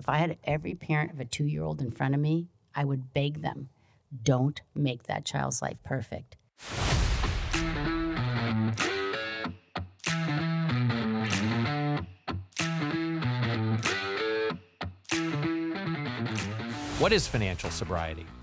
If I had every parent of a two year old in front of me, I would beg them don't make that child's life perfect. What is financial sobriety?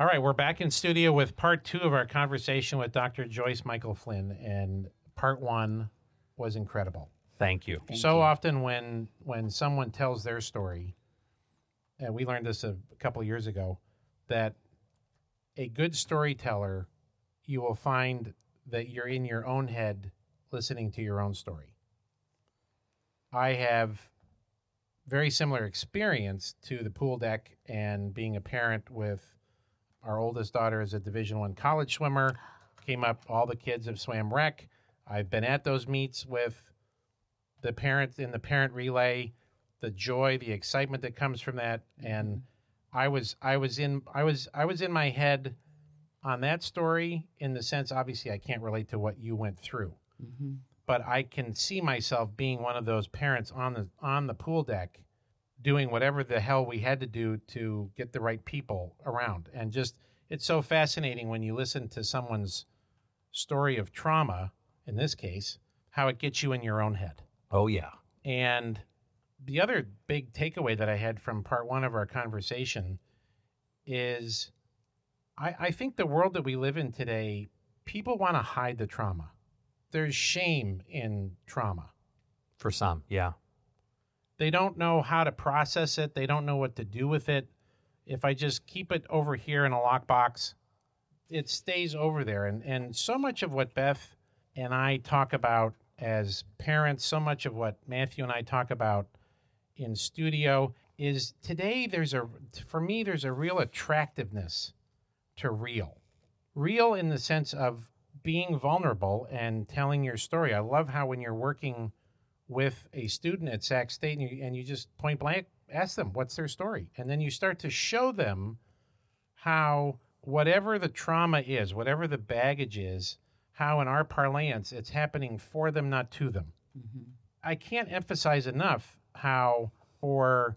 All right, we're back in studio with part two of our conversation with Dr. Joyce Mikal-Flynn, and part one was incredible. Thank you. so often when when someone tells their story and we learned this a, couple of years ago that a good storyteller you will find that you're in your own head listening to your own story i have very similar experience to the pool deck and being a parent with our oldest daughter is a division one college swimmer. Came up all the kids have swam rec. I've been at those meets with the parent in the parent relay, the joy, the excitement that comes from that, and mm-hmm. I was I was in I was I was in my head on that story in the sense obviously I can't relate to what you went through, mm-hmm. but I can see myself being one of those parents on the on the pool deck, doing whatever the hell we had to do to get the right people around, and just it's so fascinating when you listen to someone's story of trauma in this case how it gets you in your own head. Oh, yeah. And the other big takeaway that I had from part one of our conversation is I, I think the world that we live in today, people want to hide the trauma. There's shame in trauma. For some, yeah. They don't know how to process it, they don't know what to do with it. If I just keep it over here in a lockbox, it stays over there. And, and so much of what Beth and I talk about as parents, so much of what Matthew and I talk about in studio is today there's a, for me, there's a real attractiveness to real. Real in the sense of being vulnerable and telling your story. I love how when you're working with a student at Sac State and you, and you just point blank ask them what's their story. And then you start to show them how whatever the trauma is, whatever the baggage is, how in our parlance it's happening for them, not to them. Mm-hmm. I can't emphasize enough how for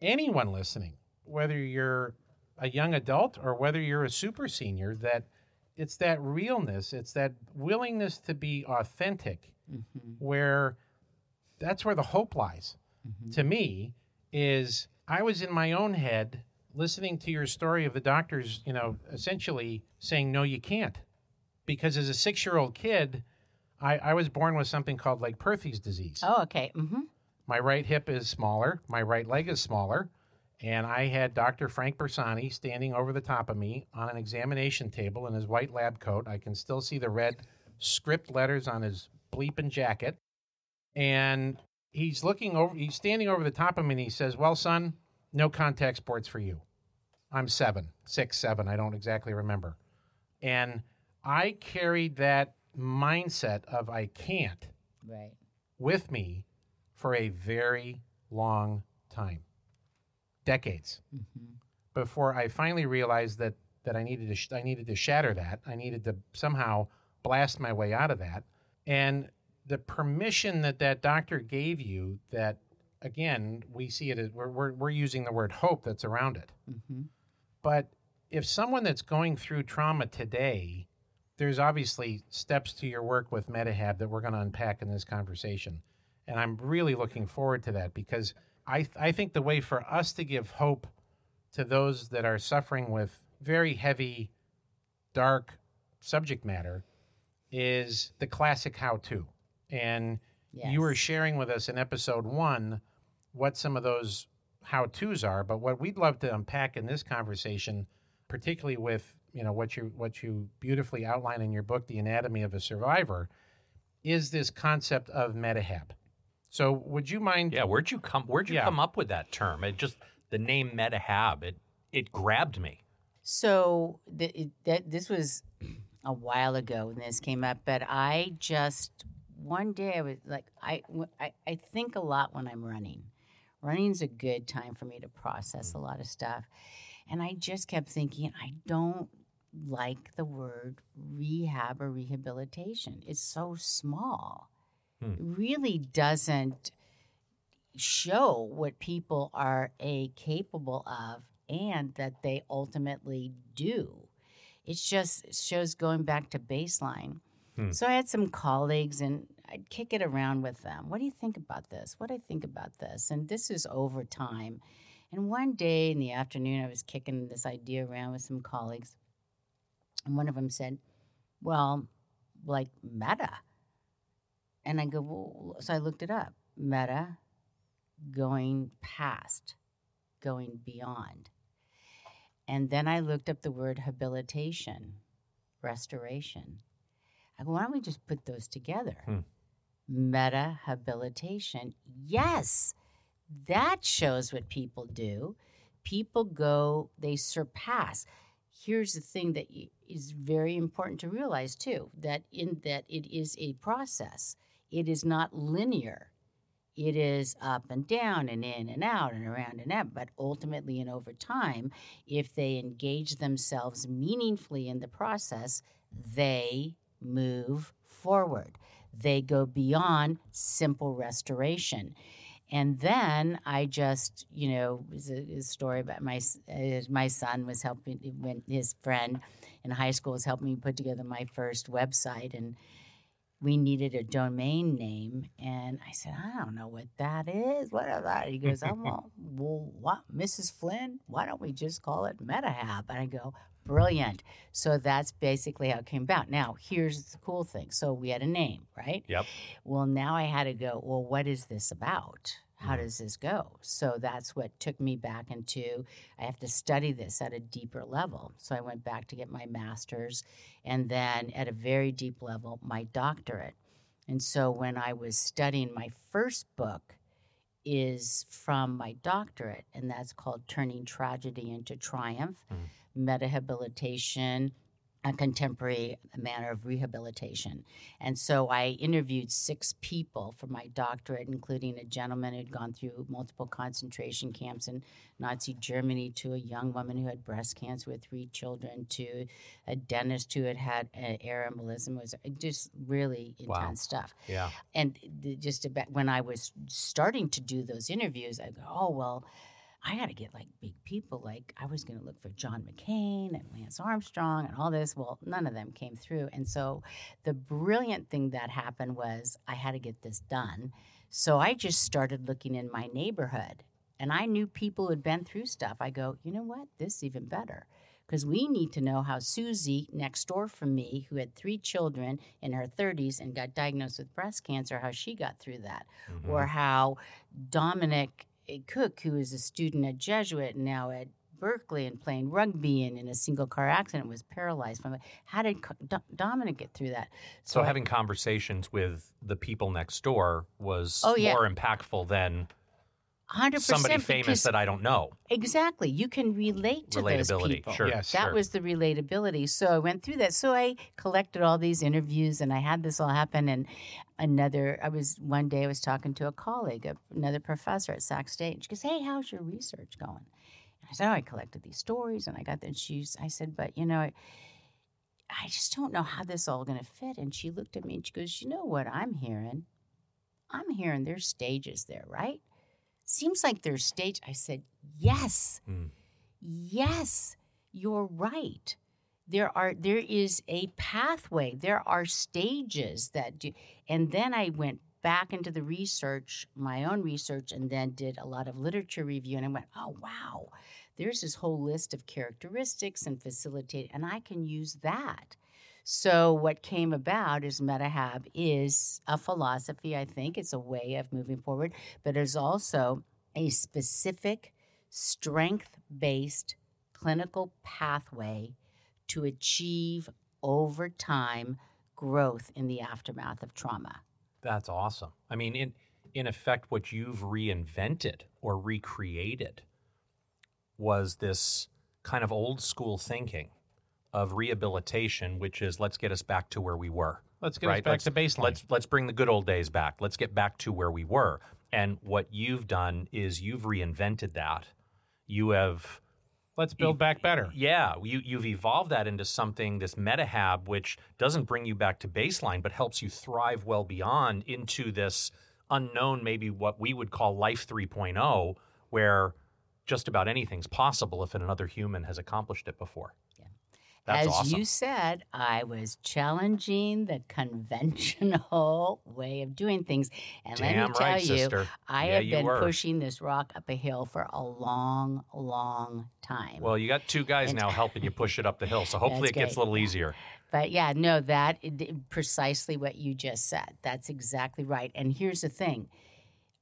anyone listening, whether you're a young adult or whether you're a super senior, that it's that realness, it's that willingness to be authentic, mm-hmm. where that's where the hope lies. To me, is I was in my own head listening to your story of the doctors, you know, essentially saying, no, you can't. Because as a six year old kid, I, I was born with something called like Perthes disease. Oh, okay. Mm-hmm. My right hip is smaller, my right leg is smaller, and I had Dr. Frank Bersani standing over the top of me on an examination table in his white lab coat. I can still see the red script letters on his bleeping jacket. And he's looking over, he's standing over the top of me and he says, Well, son, no contact sports for you. I'm seven, six, seven, I don't exactly remember. And I carried that mindset of I can't Right. with me for a very long time decades mm-hmm. before I finally realized that that I needed to sh- I needed to shatter that I needed to somehow blast my way out of that and the permission that that doctor gave you that again we see it as we're, we're, we're using the word hope that's around it mm-hmm. but if someone that's going through trauma today there's obviously steps to your work with MetaHab that we're going to unpack in this conversation. And I'm really looking forward to that because I, I think the way for us to give hope to those that are suffering with very heavy, dark subject matter is the classic how to. And Yes. you were sharing with us in episode one what some of those how to's are, but what we'd love to unpack in this conversation, particularly with you know what you what you beautifully outline in your book, The Anatomy of a Survivor, is this concept of metahab. So would you mind Yeah, where'd you come where'd you Yeah. come up with that term? It just the name MetaHab, it it grabbed me. So the, it, that this was a while ago when this came up, but I just one day I was like I, I I think a lot when I'm running. Running's a good time for me to process a lot of stuff. And I just kept thinking I don't like the word rehab or rehabilitation. It's so small. Hmm. It really doesn't show what people are a capable of and that they ultimately do. It just shows going back to baseline. Hmm. So I had some colleagues and I'd kick it around with them. What do you think about this? What do you think about this? And this is over time. And one day in the afternoon, I was kicking this idea around with some colleagues. And one of them said, Well, like meta. And I go, Well, so I looked it up. Meta, going past, going beyond. And then I looked up the word habilitation, restoration. I go, why don't we just put those together? Hmm. Meta habilitation. Yes, that shows what people do. People go, they surpass. Here's the thing that is very important to realize too that in that it is a process. It is not linear. It is up and down and in and out and around and up. But ultimately and over time, if they engage themselves meaningfully in the process, they move forward. They go beyond simple restoration. And then I just, you know, was a, a story about my uh, my son was helping when his friend in high school was helping me put together my first website, and we needed a domain name. And I said, I don't know what that is. What is that? He goes, I'm all, well, what, Mrs. Flynn? Why don't we just call it MetaHab? And I go, brilliant. So that's basically how it came about. Now, here's the cool thing. So we had a name, right? Yep. Well, now I had to go, well, what is this about? How Mhm. does this go? So that's what took me back into I have to study this at a deeper level. So I went back to get my master's and then at a very deep level, my doctorate. And so when I was studying my first book is from my doctorate, and that's called Turning Tragedy into Triumph, Mhm. Metahabilitation, a contemporary manner of rehabilitation. And so I interviewed six people for my doctorate, including a gentleman who'd gone through multiple concentration camps in Nazi Germany, to a young woman who had breast cancer with three children, to a dentist who had had air embolism. It was just really intense Wow. stuff. Yeah. And just about when I was starting to do those interviews, I go, oh well, I got to get like big people. Like I was going to look for John McCain and Lance Armstrong and all this. Well, none of them came through. And so the brilliant thing that happened was I had to get this done. So I just started looking in my neighborhood, and I knew people who had been through stuff. I go, you know what? This is even better because we need to know how Susie next door from me, who had three children in her 30s and got diagnosed with breast cancer, how she got through that, Mhm. or how Dominic A cook, who is a student at Jesuit now at Berkeley and playing rugby and in a single car accident was paralyzed from it. How did Do- Dominic get through that? So I- having conversations with the people next door was Oh, yeah. more impactful than 100% somebody famous that I don't know. Exactly. You can relate to those people. sure. Yes. That sure. was the relatability. So I went through that. So I collected all these interviews and I had this all happen. And another, I was one day I was talking to a colleague, another professor at Sac State. She goes, Hey, how's your research going? And I said, Oh, I collected these stories and I got that. She's, I said, But you know, I, I just don't know how this all going to fit. And she looked at me and she goes, You know what I'm hearing? I'm hearing there's stages there, right? Seems like there's stage. I said, Yes. Hmm. Yes, you're right. There are there is a pathway. There are stages that do and then I went back into the research, my own research, and then did a lot of literature review and I went, oh wow, there's this whole list of characteristics and facilitate and I can use that. So what came about is MetaHab is a philosophy, I think. It's a way of moving forward, but it's also a specific strength based clinical pathway to achieve over time growth in the aftermath of trauma. That's awesome. I mean, in in effect, what you've reinvented or recreated was this kind of old school thinking of rehabilitation, which is let's get us back to where we were. Let's get us back let's, to baseline. Let's let's bring the good old days back. Let's get back to where we were. And what you've done is you've reinvented that. You have Let's build back better. yeah, you, you've evolved that into something, this metahab, which doesn't bring you back to baseline, but helps you thrive well beyond into this unknown, maybe what we would call life 3.0, where just about anything's possible if another human has accomplished it before. That's As awesome. you said, I was challenging the conventional way of doing things. And let me tell right, you, sister. I Yeah, have been pushing this rock up a hill for a long, long time. Well, you got two guys And- now helping you push it up the hill, so hopefully it gets a little easier. But yeah, no, that precisely what you just said. That's exactly right. And here's the thing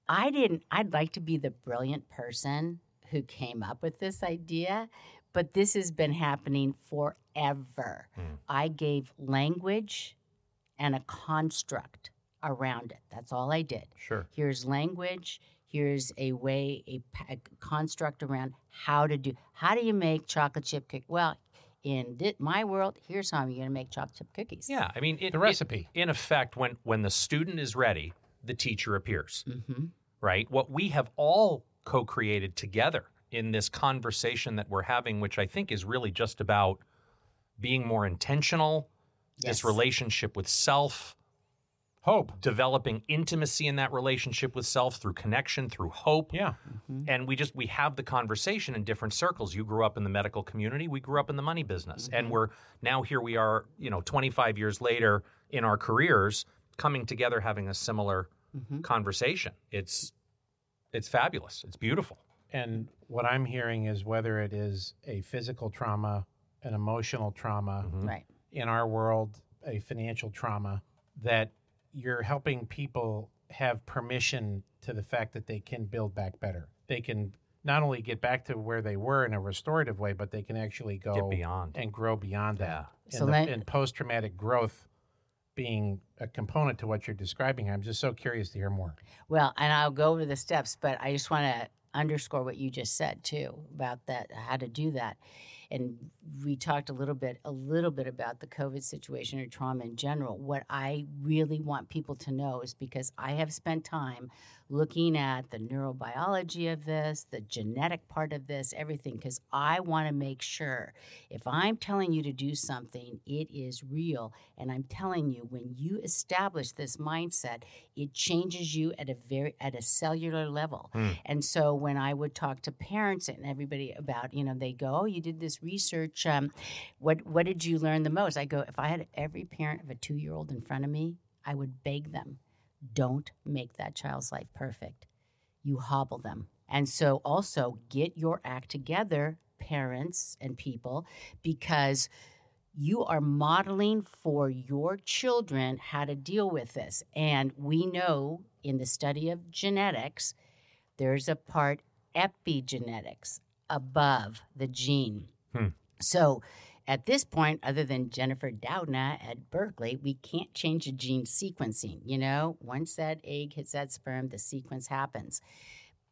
I didn't, I'd like to be the brilliant person who came up with this idea, but this has been happening forever. Hmm. I gave language and a construct around it. That's all I did. Sure. Here's language. Here's a way, a, a construct around how to do. How do you make chocolate chip cookies? Well, in thi- my world, here's how you're going to make chocolate chip cookies. Yeah, I mean, it, The it- recipe. in effect, when when the student is ready, the teacher appears. hmm right? What we have all co created together in this conversation that we're having, which I think is really just about being more intentional, Yes. this relationship with self, Hope. developing intimacy in that relationship with self through connection, through hope. Yeah. Mm-hmm. And we just we have the conversation in different circles. You grew up in the medical community, we grew up in the money business. And mm-hmm. we're now here we are, you know, 25 years later in our careers coming together having a similar mm-hmm. conversation. It's it's fabulous. It's beautiful. And what I'm hearing is whether it is a physical trauma, an emotional trauma, mm-hmm. Right. in our world, a financial trauma, that you're helping people have permission to the fact that they can build back better. They can not only get back to where they were in a restorative way, but they can actually go Get beyond. and grow beyond that. So and, the- and post traumatic growth being a component to what you're describing. I'm just so curious to hear more. Well, and I'll go over the steps, but I just want to underscore what you just said too about that, how to do that. And we talked a little bit, a little bit about the COVID situation or trauma in general. What I really want people to know is because I have spent time looking at the neurobiology of this, the genetic part of this, everything, because I want to make sure if I'm telling you to do something, it is real. And I'm telling you, when you establish this mindset, it changes you at a very at a cellular level. And so when I would talk to parents and everybody about, you know, they go, "Oh, you did this research. Um, what what did you learn the most?" I go, "If I had every parent of a two year old in front of me, I would beg them, don't make that child's life perfect. You hobble them." And so also get your act together, parents and people, because you are modeling for your children how to deal with this. And we know in the study of genetics, there's a part epigenetics above the gene. Hmm. So at this point, other than Jennifer Doudna at Berkeley, we can't change the gene sequencing. You know, once that egg hits that sperm, the sequence happens.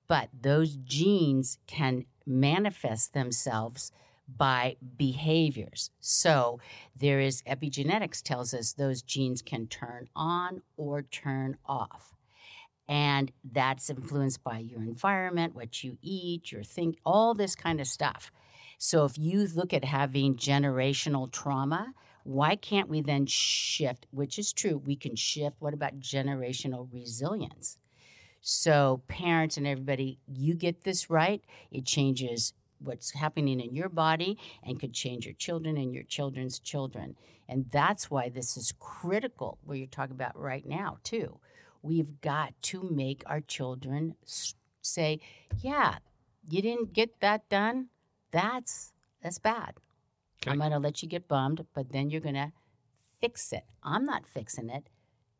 But those genes can manifest themselves by behaviors. So there is epigenetics tells us those genes can turn on or turn off. And that's influenced by your environment, what you eat, your think, all this kind of stuff. So if you look at having generational trauma, why can't we then shift, which is true, we can shift. What about generational resilience? So, parents and everybody, you get this right, it changes what's happening in your body and could change your children and your children's children. And that's why this is critical, what you're talking about right now, too. We've got to make our children say, yeah, you didn't get that done. That's that's bad. Can I'm I- going to let you get bummed, but then you're going to fix it. I'm not fixing it.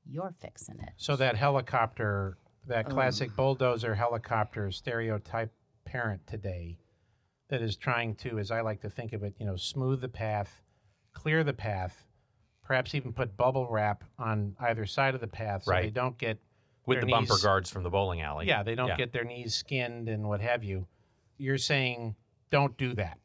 You're fixing it. So that helicopter, that Um. classic bulldozer helicopter stereotype parent today that is trying to, as I like to think of it, you know, smooth the path, clear the path, perhaps even put bubble wrap on either side of the path so they don't get With their the bumper guards from the bowling alley. Yeah, they don't Yeah. get their knees skinned and what have you. You're saying don't do that.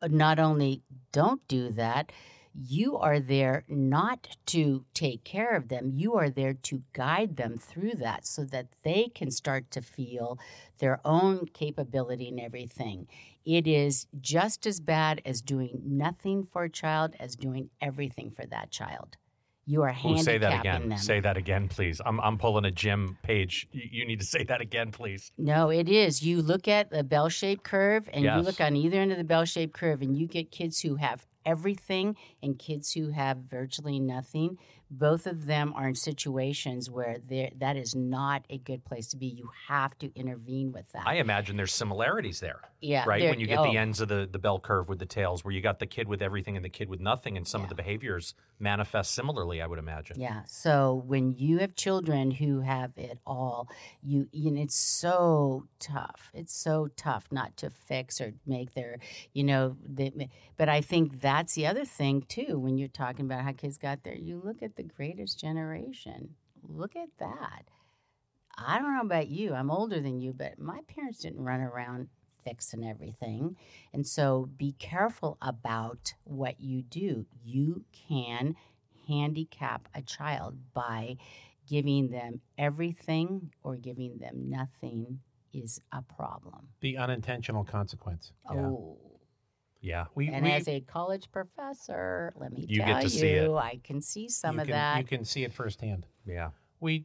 Uh, not only don't do that, you are there not to take care of them. You are there to guide them through that so that they can start to feel their own capability and everything. It is just as bad as doing nothing for a child as doing everything for that child. You are Ooh, handicapping say that again. them. Say that again, please. I'm, I'm pulling a Jim page. You, you need to say that again, please. No, it is. You look at the bell shaped curve and you look on either end of the bell shaped curve, and you get kids who have everything and kids who have virtually nothing. Both of them are in situations where that is not a good place to be. You have to intervene with that. I imagine there's similarities there, yeah, right? When you get oh, the ends of the, the bell curve with the tails, where you got the kid with everything and the kid with nothing, and some of the behaviors manifest similarly, I would imagine. Yeah. So when you have children who have it all, you you know it's so tough. It's so tough not to fix or make their, you know, the, but I think that's the other thing too when you're talking about how kids got there. You look at the greatest generation. Look at that. I don't know about you. I'm older than you, but my parents didn't run around fixing everything. And so be careful about what you do. You can handicap a child by giving them everything or giving them nothing is a problem. The unintentional consequence. Oh. Yeah. Yeah, we, And we, as a college professor, let me You get tell to you, see it. I can see some you of can, that. You can see it firsthand. Yeah. we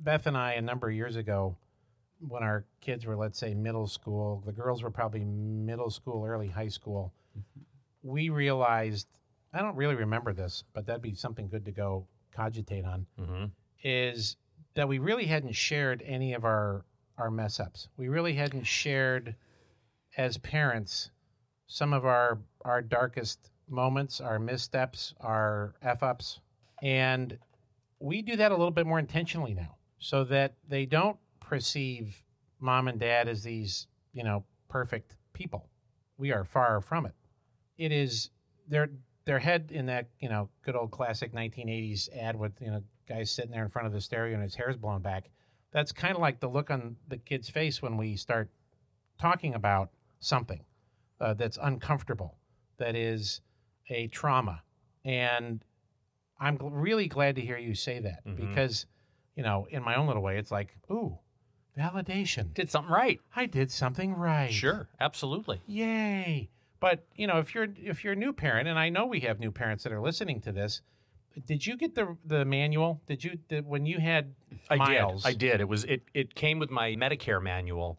Beth and I a number of years ago when our kids were let's say middle school the girls were probably middle school early high school we realized I don't really remember this but that'd be something good to go cogitate on hmm is that we really hadn't shared any of our our mess ups we really hadn't shared as parents some of our our darkest moments our missteps our f ups and we do that a little bit more intentionally now so that they don't perceive mom and dad as these you know perfect people. We are far from it. It is their their head in that you know good old classic 1980s ad with you know guys sitting there in front of the stereo and his hair's blown back. That's kind of like the look on the kid's face when we start talking about something uh, that's uncomfortable that is a trauma and i'm gl- really glad to hear you say that Mhm. because you know in my own little way it's like ooh validation Did something right. i did something right Sure. Absolutely. yay but you know if you're if you're a new parent and i know we have new parents that are listening to this did you get the the manual did you did, when you had I miles did. I did. It was it it came with my Medicare manual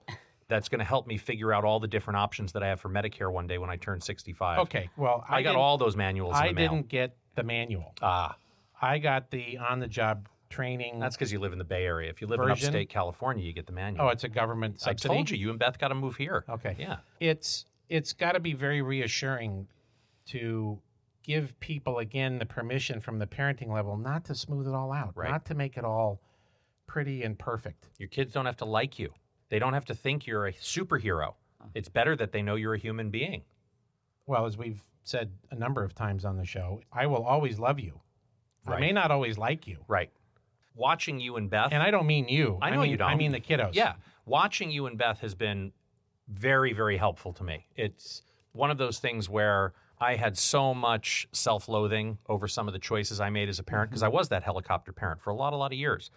that's going to help me figure out all the different options that I have for Medicare one day when I turn 65. okay well I, got all those manuals in i didn't get the manual Ah, i got the on the job training that's because you live in the Bay Area. If you live in upstate California, you get the manual. oh it's a government I subsidy told you, you and Beth got to move here. okay Yeah. it's it's got to be very reassuring to give people again the permission from the parenting level not to smooth it all out Right. not to make it all pretty and perfect Your kids don't have to like you. They don't have to think you're a superhero. Uh-huh. It's better that they know you're a human being. well as we've said a number of times on the show i will always love you i may not always like you Right. Watching you and Beth. and i don't mean you I know mean, you don't. i mean the kiddos Yeah. Watching you and Beth has been very, very helpful to me. It's one of those things where I had so much self loathing over some of the choices I made as a parent because I mm-hmm. was that helicopter parent for a lot, a lot of years.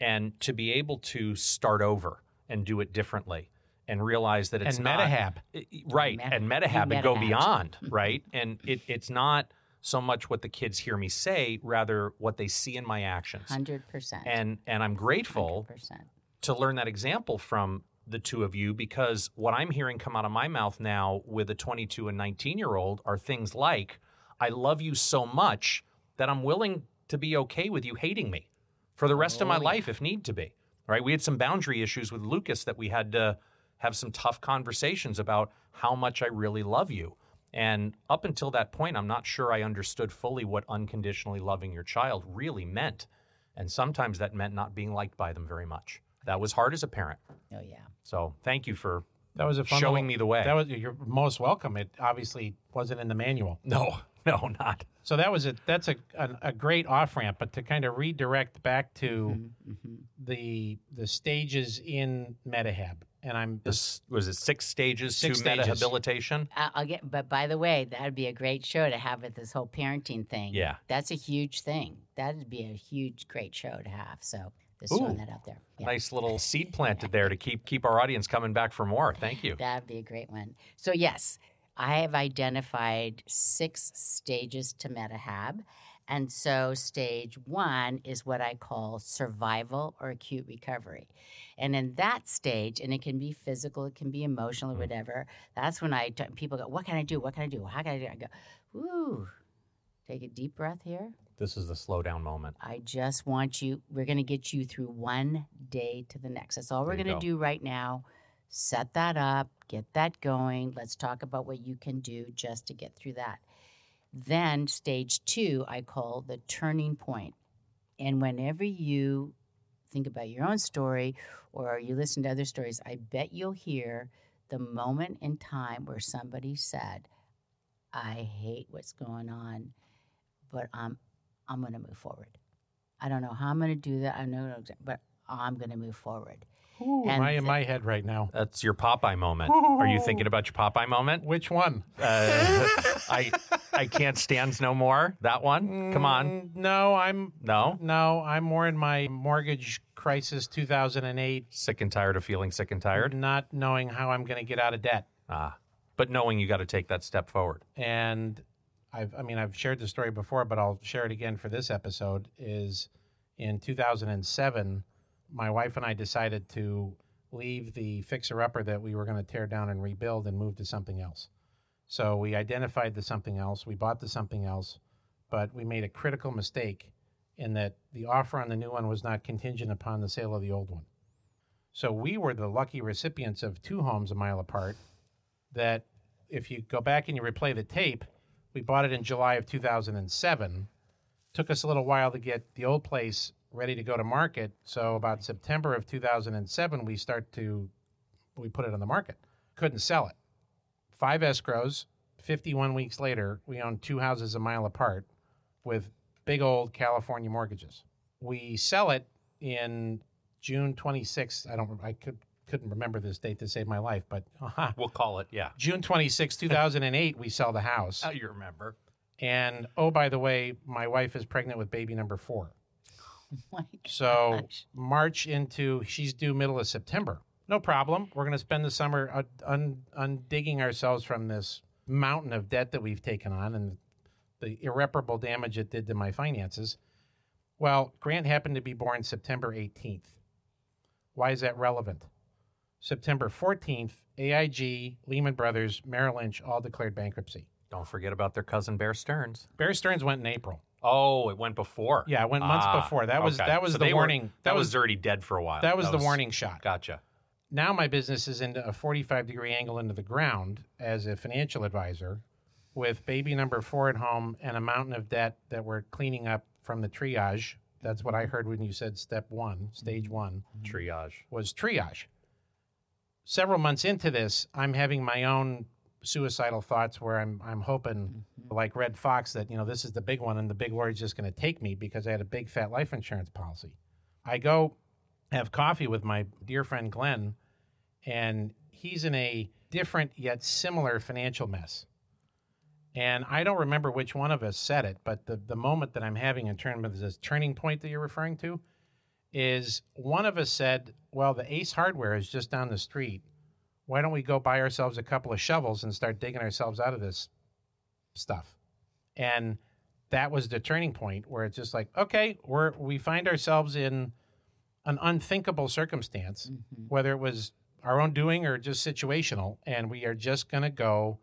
And to be able to start over and do it differently and realize that it's and not metahab. I- I- right Meta- and metahab and go beyond right? And it, it's not so much what the kids hear me say rather what they see in my actions. 100%. and and i'm grateful 100%. to learn that example from the two of you because what i'm hearing come out of my mouth now with a 22 and 19 year old are things like i love you so much that i'm willing to be okay with you hating me for the rest of my Oh, yeah. life if need to be right? We had some boundary issues with lucas that we had to have some tough conversations about how much i really love you. And up until that point i'm not sure i understood fully what unconditionally loving your child really meant. And sometimes that meant not being liked by them very much. That was hard as a parent. Oh, yeah. so thank you for that was a fun showing little- me the way. That was you're most welcome. It obviously wasn't in the manual. No no not So that was a that's a a, a great off ramp, but to kind of redirect back to Mhm, mhm. the the stages in MetaHab, and I'm This was it six stages Six to stages. metahabilitation? I- I'll get. But by the way, that'd be a great show to have with this whole parenting thing. Yeah. that's a huge thing. That'd be a huge, great show to have. So just Ooh. throwing that out there. Yeah. Nice little seed planted there to keep keep our audience coming back for more. Thank you. That'd be a great one. So, yes, I have identified six stages to MetaHab. And so, stage one is what I call survival or acute recovery. And in that stage, and it can be physical, it can be emotional, or whatever, that's when I t- people go, What can I do? What can I do? How can I do? I go, Ooh, take a deep breath here. This is the slow down moment. I just want you, we're going to get you through one day to the next. That's all we're going to do right now. Set that up, get that going. Let's talk about what you can do just to get through that. Then, stage two, I call the turning point. And whenever you think about your own story or you listen to other stories, I bet you'll hear the moment in time where somebody said, I hate what's going on, but I'm I'm going to move forward. I don't know how I'm going to do that. I know, but I'm going to move forward. Ooh, am I in my head right now? That's your Popeye moment. Are you thinking about your Popeye moment? Which one? Uh, I I can't stand no more. That one. Come on. Mm, No, I'm No. no, I'm more in my mortgage crisis 2008, Sick and tired of feeling sick and tired. not knowing how I'm going to get out of debt. Ah, but knowing you got to take that step forward. and I've, I mean, I've shared the story before, but I'll share it again for this episode. Is in 2007, my wife and I decided to leave the fixer upper that we were going to tear down and rebuild and move to something else. So we identified the something else, we bought the something else, but we made a critical mistake in that the offer on the new one was not contingent upon the sale of the old one. So we were the lucky recipients of two homes a mile apart that if you go back and you replay the tape, we bought it in July of 2007. Took us a little while to get the old place ready to go to market. So about September of 2007, we start to we put it on the market. Couldn't sell it. Five escrows. 51 weeks later, we owned two houses a mile apart with big old California mortgages. We sell it in June 26th. I don't. I could couldn't remember this date to save my life, but uh We'll call it. Yeah. June 26, 2008, we sell the house. Oh, you remember? And oh, by the way, my wife is pregnant with baby number four. My So gosh. March into, she's due middle of September. No problem. We're going to spend the summer uh, un, undigging ourselves from this mountain of debt that we've taken on and the irreparable damage it did to my finances. Well, Grant happened to be born September 18th. Why is that relevant? September 14th, AIG, Lehman Brothers, Merrill Lynch all declared bankruptcy. Don't forget about their cousin Bear Stearns. Bear Stearns went in April. Oh, it went before. Yeah, it went months Ah, before. That was okay. that was So the they were- warning. that, was, already dead for a while. that was the warning shot. Gotcha. Now my business is into a 45 degree angle into the ground as a financial advisor with baby number 4 at home and a mountain of debt that we're cleaning up from the triage. That's what I heard when you said step 1, stage 1 Triage. was triage. Several months into this, I'm having my own suicidal thoughts where I'm I'm hoping mm-hmm. like Redd Foxx that you know this is the big one and the big Lord's just going to take me because I had a big fat life insurance policy. I go have coffee with my dear friend Glenn and he's in a different yet similar financial mess. And I don't remember which one of us said it, but the, the moment that I'm having in terms of this turning point that you're referring to is one of us said, Well, the Ace Hardware is just down the street. Why don't we go buy ourselves a couple of shovels and start digging ourselves out of this stuff? And that was the turning point where it's just like, okay, we're we find ourselves in an unthinkable circumstance, mm-hmm. whether it was our own doing or just situational, and we are just gonna go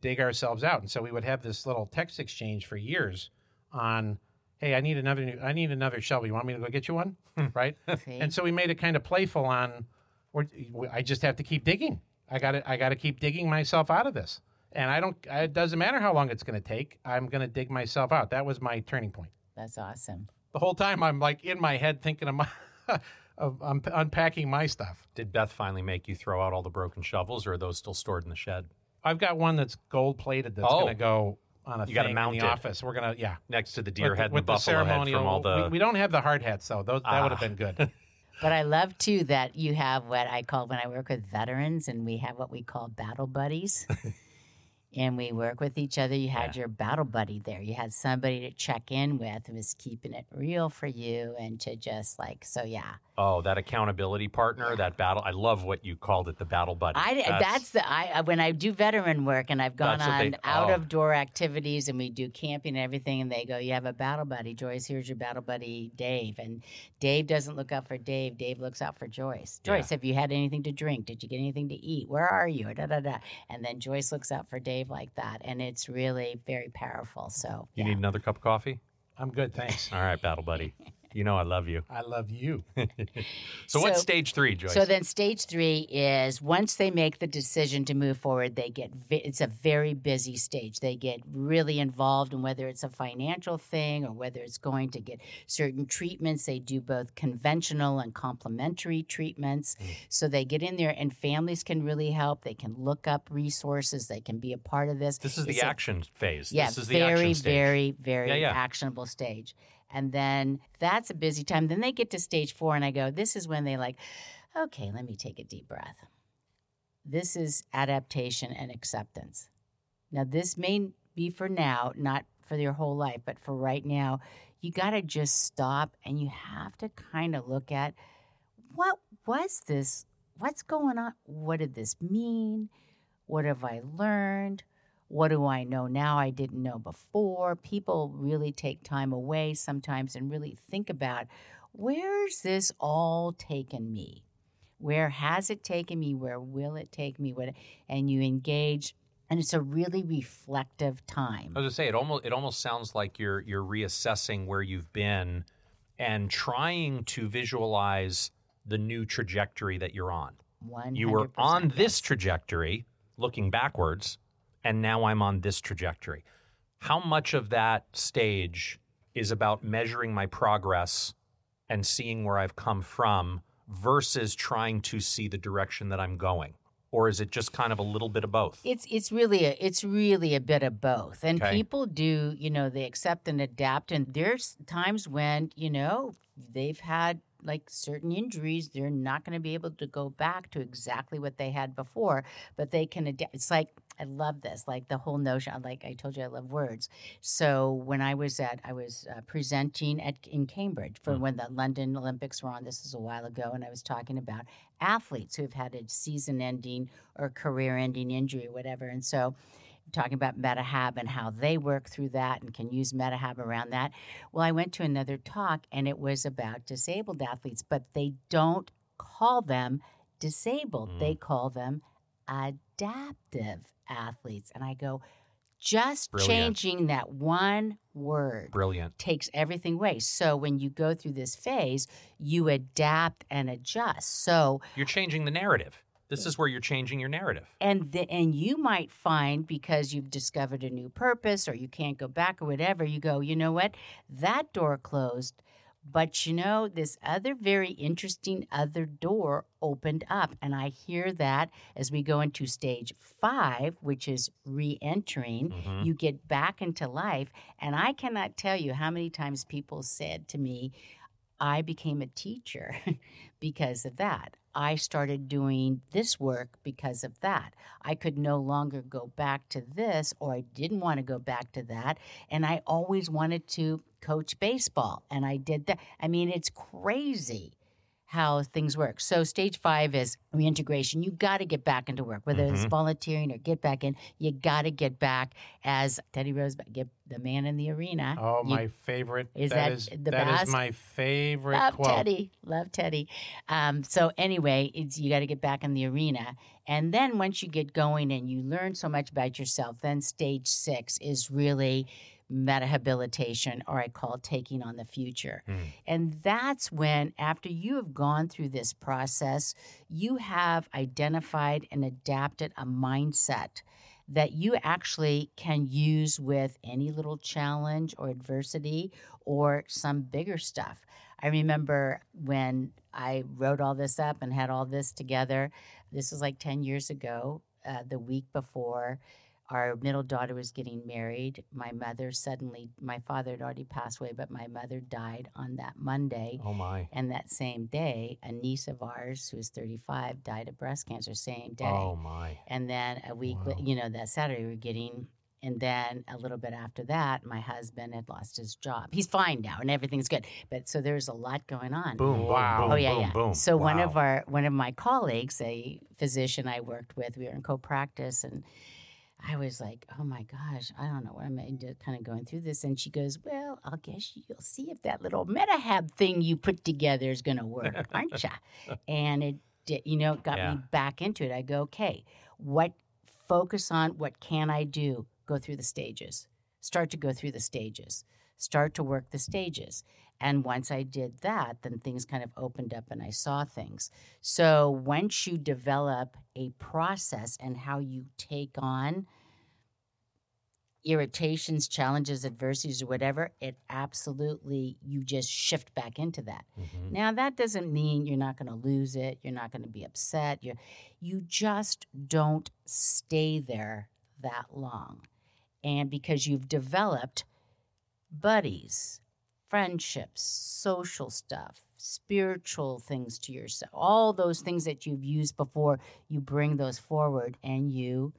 dig ourselves out. And so we would have this little text exchange for years on, hey, I need another new, I need another shovel. You want me to go get you one? right? And so we made it kind of playful on, we're, I just have to keep digging. I got to I got to keep digging myself out of this. And I don't. It doesn't matter how long it's going to take. I'm going to dig myself out. That was my turning point. That's awesome. The whole time I'm like in my head thinking of my, of um, unpacking my stuff. Did Beth finally make you throw out all the broken shovels, or are those still stored in the shed I've got one that's gold plated. That's Oh. going to go on a You got it thing in mounted. the office. We're gonna yeah. next to the deer With head the- and with the buffalo head from all the? We, we don't have the hard hats though. Those that would have Ah. been good. But I love too that you have what I call when I work with veterans, and we have what we call battle buddies. and we work with each other. You had Yeah. your battle buddy there. You had somebody to check in with who was keeping it real for you and to just like, so yeah. Oh, that accountability partner, that battle. I love what you called it, the battle buddy. I uh, that's, the I uh, when I do veteran work and I've gone on they- out oh. of door activities and we do camping and everything and they go, you have a battle buddy, Joyce. Here's your battle buddy, Dave. And Dave doesn't look out for Dave. Dave looks out for Joyce. Yeah. Joyce, have you had anything to drink? Did you get anything to eat? Where are you? Da da da. And then Joyce looks out for Dave like that, and it's really very powerful. So you yeah. need another cup of coffee? I'm good, thanks. All right, battle buddy. You know I love you. I love you. So, what's stage three, Joyce? So then stage three is once they make the decision to move forward, they get vi- it's a very busy stage. They get really involved in whether it's a financial thing or whether it's going to get certain treatments. They do both conventional and complementary treatments. Mm. So they get in there and families can really help. They can look up resources. They can be a part of this. this is the It's a- action phase. yeah, this is the very, action stage. very, very Yeah, yeah. actionable stage. And then that's a busy time. Then they get to stage four, and I go, this is when they like, okay, let me take a deep breath. This is adaptation and acceptance. Now, this may be for now, not for your whole life, but for right now, you got to just stop and you have to kind of look at what was this? What's going on? What did this mean? What have I learned? What do I know now I didn't know before? People really take time away sometimes and really think about where's this all taken me? Where has it taken me? Where will it take me? What and you engage and it's a really reflective time. I was gonna say it almost it almost sounds like you're you're reassessing where you've been and trying to visualize the new trajectory that you're on. 100%. You were on this trajectory looking backwards and now I'm on this trajectory. How much of that stage is about measuring my progress and seeing where I've come from versus trying to see the direction that I'm going? Or is it just kind of a little bit of both? It's it's really a, it's really a bit of both. And Okay. people do, you know, they accept and adapt and there's times when, you know, they've had like certain injuries, they're not going to be able to go back to exactly what they had before, but they can adapt. It's like I love this, like the whole notion. Like I told you, I love words. So when I was at, I was uh, presenting at in Cambridge for Mm. when the London Olympics were on. This is a while ago, and I was talking about athletes who have had a season-ending or career-ending injury, or whatever. And so, talking about MetaHab and how they work through that and can use MetaHab around that. Well, I went to another talk, and it was about disabled athletes, but they don't call them disabled; Mm. they call them adaptive athletes. And I go, just Brilliant. changing that one word Brilliant. takes everything away. So when you go through this phase, you adapt and adjust. So You're changing the narrative. This is where you're changing your narrative. and the, and you might find because you've discovered a new purpose or you can't go back or whatever, you go, you know what? That door closed, but you know this other very interesting other door opened up and I hear that as we go into stage 5, which is re-entering, Mhm. you get back into life and I cannot tell you how many times people said to me, I became a teacher because of that. I started doing this work because of that. I could no longer go back to this, or I didn't want to go back to that. And I always wanted to coach baseball, and I did that. I mean, it's crazy how things work. So, stage five is reintegration. You got to get back into work, whether it's Mhm. volunteering or get back in. You got to get back as Teddy Rose, get the man in the arena. Oh, You my favorite. Is that is, the that is best? my favorite Love quote. Teddy. Love Teddy. Um, so anyway, it's you got to get back in the arena, and then once you get going and you learn so much about yourself, then stage six is really metahabilitation, or I call taking on the future. Hmm. And that's when, after you have gone through this process, you have identified and adapted a mindset that you actually can use with any little challenge or adversity or some bigger stuff. I remember when I wrote all this up and had all this together, this was like 10 years ago, uh, the week before our middle daughter was getting married. My mother suddenly, my father had already passed away, but my mother died on that Monday. Oh my. And that same day, a niece of ours who was 35 died of breast cancer, same day. Oh my. And then a week, wow. you know, that Saturday we were getting, and then a little bit after that, my husband had lost his job. He's fine now, and everything's good. But so there's a lot going on. Boom. Wow. Boom. Boom. oh yeah, boom, yeah. Boom. So one of our one of my colleagues, a physician I worked with, we were in co-practice, and I was like, "Oh my gosh, I don't know what I'm into, kind of going through this." And she goes, "Well, I'll guess you'll see if that little MetaHab thing you put together is going to work, aren't ya?" And it did, you know, it got Yeah. me back into it. I go, "Okay, what? Focus on what can I do? Go through the stages. Start to go through the stages. Start to work the stages." And once I did that, then things kind of opened up and I saw things. So once you develop a process and how you take on irritations, challenges, adversities, or whatever, it absolutely, you just shift back into that. Mhm. Now that doesn't mean you're not going to lose it. You're not going to be upset. You you just don't stay there that long, and because you've developed buddies, friendships, social stuff, spiritual things to yourself, all those things that you've used before, you bring those forward and you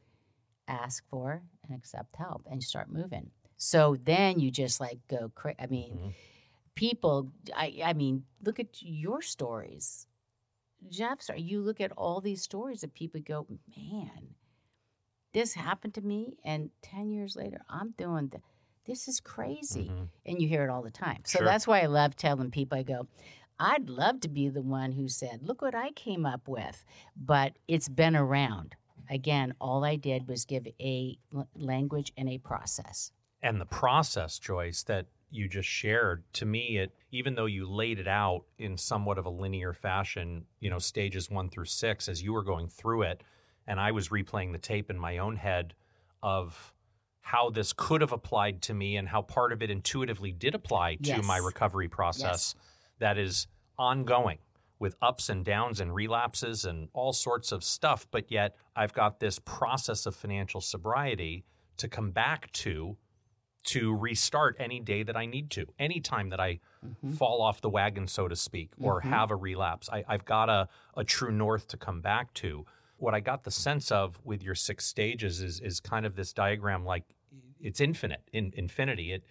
ask for and accept help and start moving. So then you just like go crazy. I mean Mhm. people I, I mean look at your stories jeff's you look at all these stories that people go man this happened to me and 10 years later i'm doing th- this is crazy Mhm. and you hear it all the time so Sure. that's why i love telling people i go i'd love to be the one who said look what i came up with but it's been around again all i did was give a language and a process and the process joyce that you just shared to me it even though you laid it out in somewhat of a linear fashion you know stages one through six as you were going through it and i was replaying the tape in my own head of how this could have applied to me and how part of it intuitively did apply to Yes. my recovery process that is ongoing with ups and downs and relapses and all sorts of stuff but yet i've got this process of financial sobriety to come back to to restart any day that I need to, any time that I Mhm. fall off the wagon, so to speak, or Mhm. have a relapse. I, I've got a, a true north to come back to. What I got the sense of with your six stages is is kind of this diagram like it's infinite, in infinity. It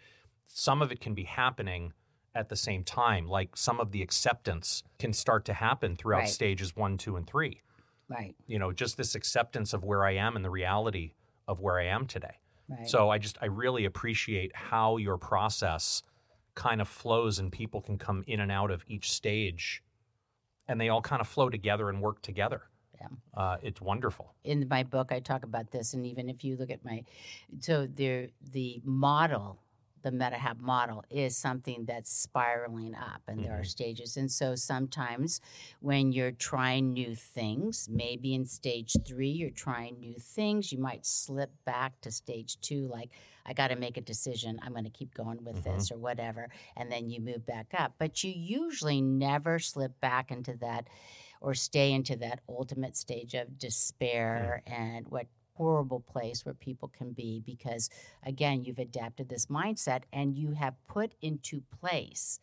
some of it can be happening at the same time. Like some of the acceptance can start to happen throughout Right. stages one, two, and three. right You know, just this acceptance of where I am and the reality of where I am today. right So I just I really appreciate how your process kind of flows and people can come in and out of each stage and they all kind of flow together and work together. Yeah. Uh, it's wonderful. in my book I talk about this, and even if you look at my, so there the model, the MetaHab model is something that's spiraling up, and there are Mhm. stages. And so sometimes when you're trying new things, maybe in stage three you're trying new things, you might slip back to stage two, like I got to make a decision, I'm going to keep going with this or whatever, and then you move back up. But you usually never slip back into that or stay into that ultimate stage of despair and what horrible place where people can be because again you've adapted this mindset and you have put into place.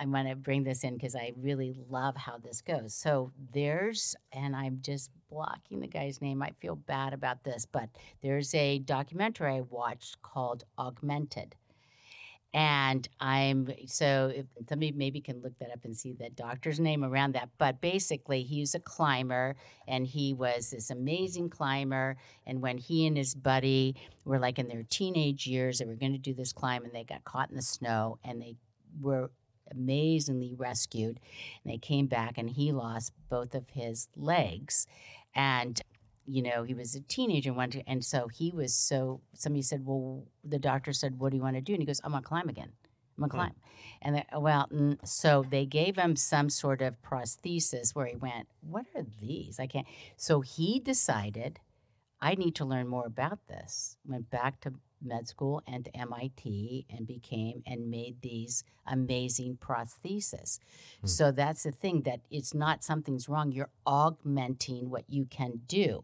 I'm going to bring this in because i really love how this goes. So there's and i'm just blocking the guy's name i feel bad about this but there's a documentary i watched called augmented and I'm so if somebody maybe can look that up and see the doctor's name around that. But basically, he's a climber and he was this amazing climber. And when he and his buddy were like in their teenage years, they were going to do this climb and they got caught in the snow and they were amazingly rescued. And they came back and he lost both of his legs. And you know, he was a teenager and wanted to, and so he was so somebody said, Well, the doctor said, What do you want to do? And he goes, I'm gonna climb again. I'm gonna Hmm. climb. And well, so they gave him some sort of prosthesis where he went, What are these? I can't. So he decided, I need to learn more about this. Went back to med school and MIT and became and made these amazing prostheses. Hmm. So that's the thing that it's not something's wrong. You're augmenting what you can do.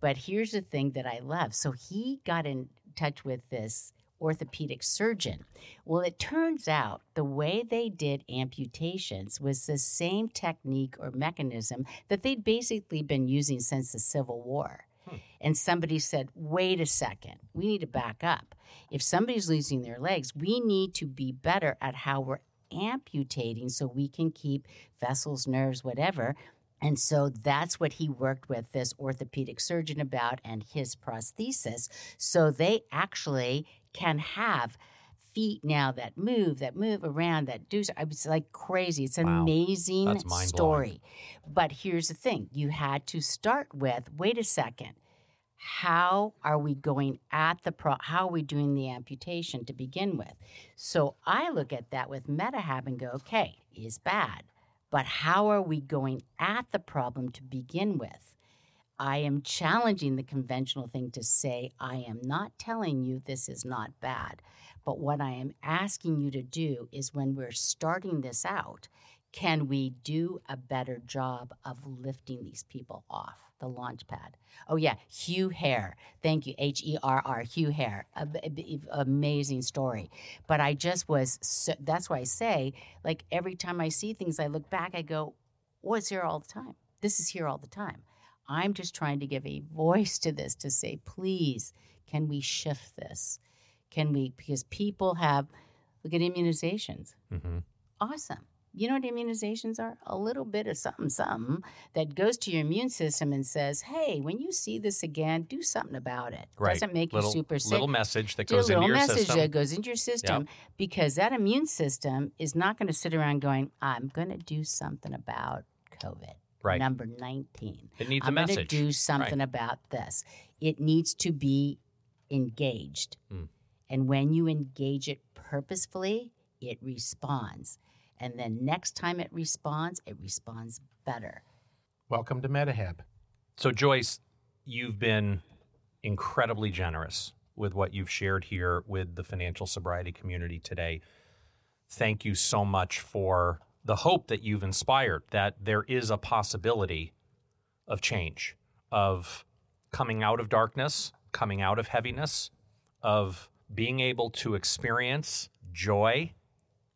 But But here's the thing that I love. So he got in touch with this orthopedic surgeon. Well, it turns out the way they did amputations was the same technique or mechanism that they'd basically been using since the Civil War. Hmm. And somebody said, wait a second, we need to back up. If somebody's losing their legs, we need to be better at how we're amputating so we can keep vessels, nerves, whatever. And so that's what he worked with this orthopedic surgeon about and his prosthesis. So they actually can have feet now that move, that move around, that do. It's like crazy. It's an Wow. amazing story. But here's the thing you had to start with wait a second. How are we going at the pro? How are we doing the amputation to begin with? So I look at that with MetaHab and go, okay, is bad, but how are we going at the problem to begin with? I am challenging the conventional thing to say, I am not telling you this is not bad. But what I am asking you to do is when we're starting this out, can we do a better job of lifting these people off the launch pad? Oh, yeah, Hugh Herr. Thank you, H E R R, Hugh Herr. Amazing story. But I just was, so, that's why I say, like, every time I see things, I look back, I go, what's here all the time? This is here all the time. I'm just trying to give a voice to this to say, please, can we shift this? Can we, because people have, look at immunizations. hmm Awesome. You know what immunizations are? A little bit of something, something that goes to your immune system and says, hey, when you see this again, do something about it. Right. Doesn't make little, you super sick. Little message that Do a goes into little your message system. that goes into your system because that immune system is not going to sit around going, I'm going to do something about COVID. Right. Number 19. It needs a I'm going to message. do something about this. It needs to be engaged. Mm. And when you engage it purposefully, it responds. And then next time it responds, it responds better. Welcome to MetaHab. So, Joyce, you've been incredibly generous with what you've shared here with the financial sobriety community today. Thank you so much for the hope that you've inspired that there is a possibility of change, of coming out of darkness, coming out of heaviness, of being able to experience joy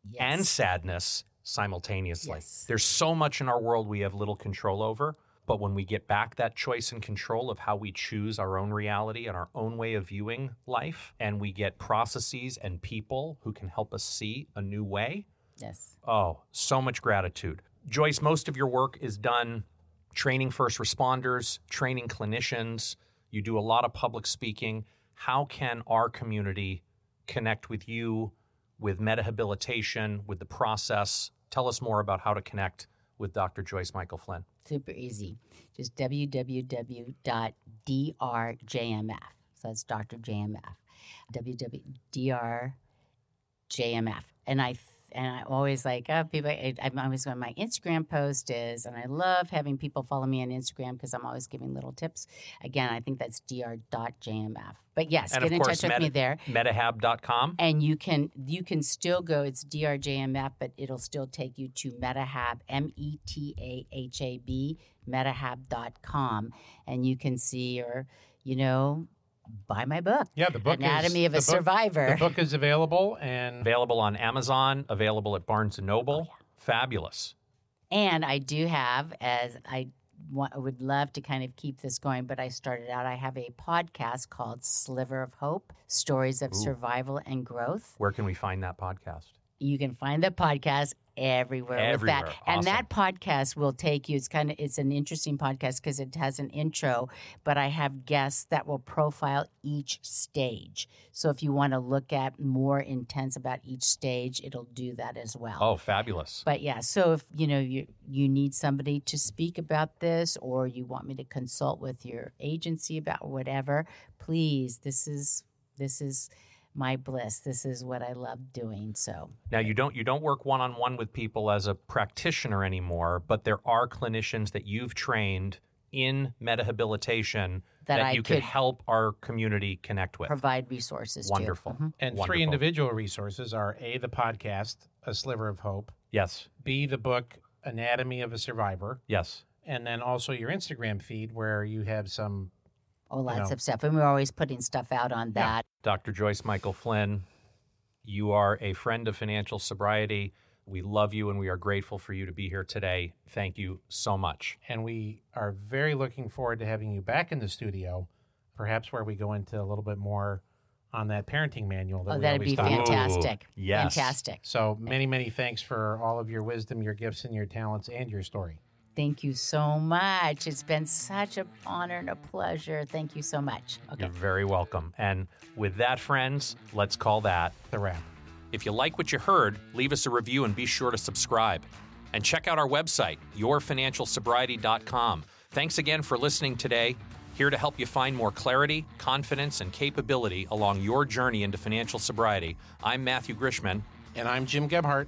Yes. and sadness simultaneously. Yes. There's so much in our world we have little control over, but when we get back that choice and control of how we choose our own reality and our own way of viewing life, and we get processes and people who can help us see a new way, yes. oh, so much gratitude. Joyce, most of your work is done training first responders, training clinicians. You do a lot of public speaking. How can our community connect with you, with metahabilitation, with the process? Tell us more about how to connect with Dr. Joyce Mikal-Flynn. Super easy. Just www.drjmf. So that's Dr. JMF. www.drjmf. And I and I'm always like, oh, people. I, I'm always going. My Instagram post is, and I love having people follow me on Instagram because I'm always giving little tips. Again, I think that's dr.jmf. But yes, And get in touch with me there Metahab.com. and you can you can still go it's drjmf but it'll still take you to metahab E m-e-t-a-h-a-b metahab.com and you can see or you know buy my book Yeah, the book anatomy is, of a the book- survivor The book is available, and Available on Amazon, available at Barnes and Noble. Oh, Fabulous. and i do have as i wa- would love to kind of keep this going but i started out i have a podcast called sliver of hope stories of Ooh. survival and growth Where can we find that podcast? you can find the podcast everywhere, Everywhere. with that and that podcast will take you. It's kind of it's an interesting podcast because it has an intro but i have guests that will profile each stage. So if you want to look at more intense about each stage it'll do that as well. Oh, fabulous. but yeah so if you know you you need somebody to speak about this or you want me to consult with your agency about whatever please this is this is my bliss this is what i love doing so Now you don't you don't work one on one with people as a practitioner anymore, but there are clinicians that you've trained in metahabilitation that, I you could can help our community connect with. provide resources to. Wonderful. Mhm. and Wonderful. three individual resources are a the podcast, A Sliver of Hope, Yes. b the book Anatomy of a Survivor, Yes. and then also your Instagram feed where you have some Oh, lots know. of stuff. And we're always putting stuff out on Yeah. that. Dr. Joyce Mikal-Flynn, you are a friend of financial sobriety. We love you and we are grateful for you to be here today. Thank you so much. and we are very looking forward to having you back in the studio, perhaps where we go into a little bit more on that parenting manual. That Oh, we that'd always be talk about. fantastic. Ooh, yes. Fantastic. So many, many thanks for all of your wisdom, your gifts, and your talents, and your story. Thank you so much. It's been such an honor and a pleasure. Thank you so much. Okay. You're very welcome. And with that, friends, let's call that The wrap. If you like what you heard, leave us a review and be sure to subscribe. And check out our website, yourfinancialsobriety.com. Thanks again for listening today. Here to help you find more clarity, confidence, and capability along your journey into financial sobriety. I'm Matthew Grishman. And I'm Jim Gebhardt.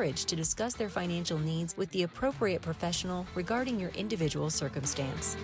to discuss their financial needs with the appropriate professional regarding your individual circumstance.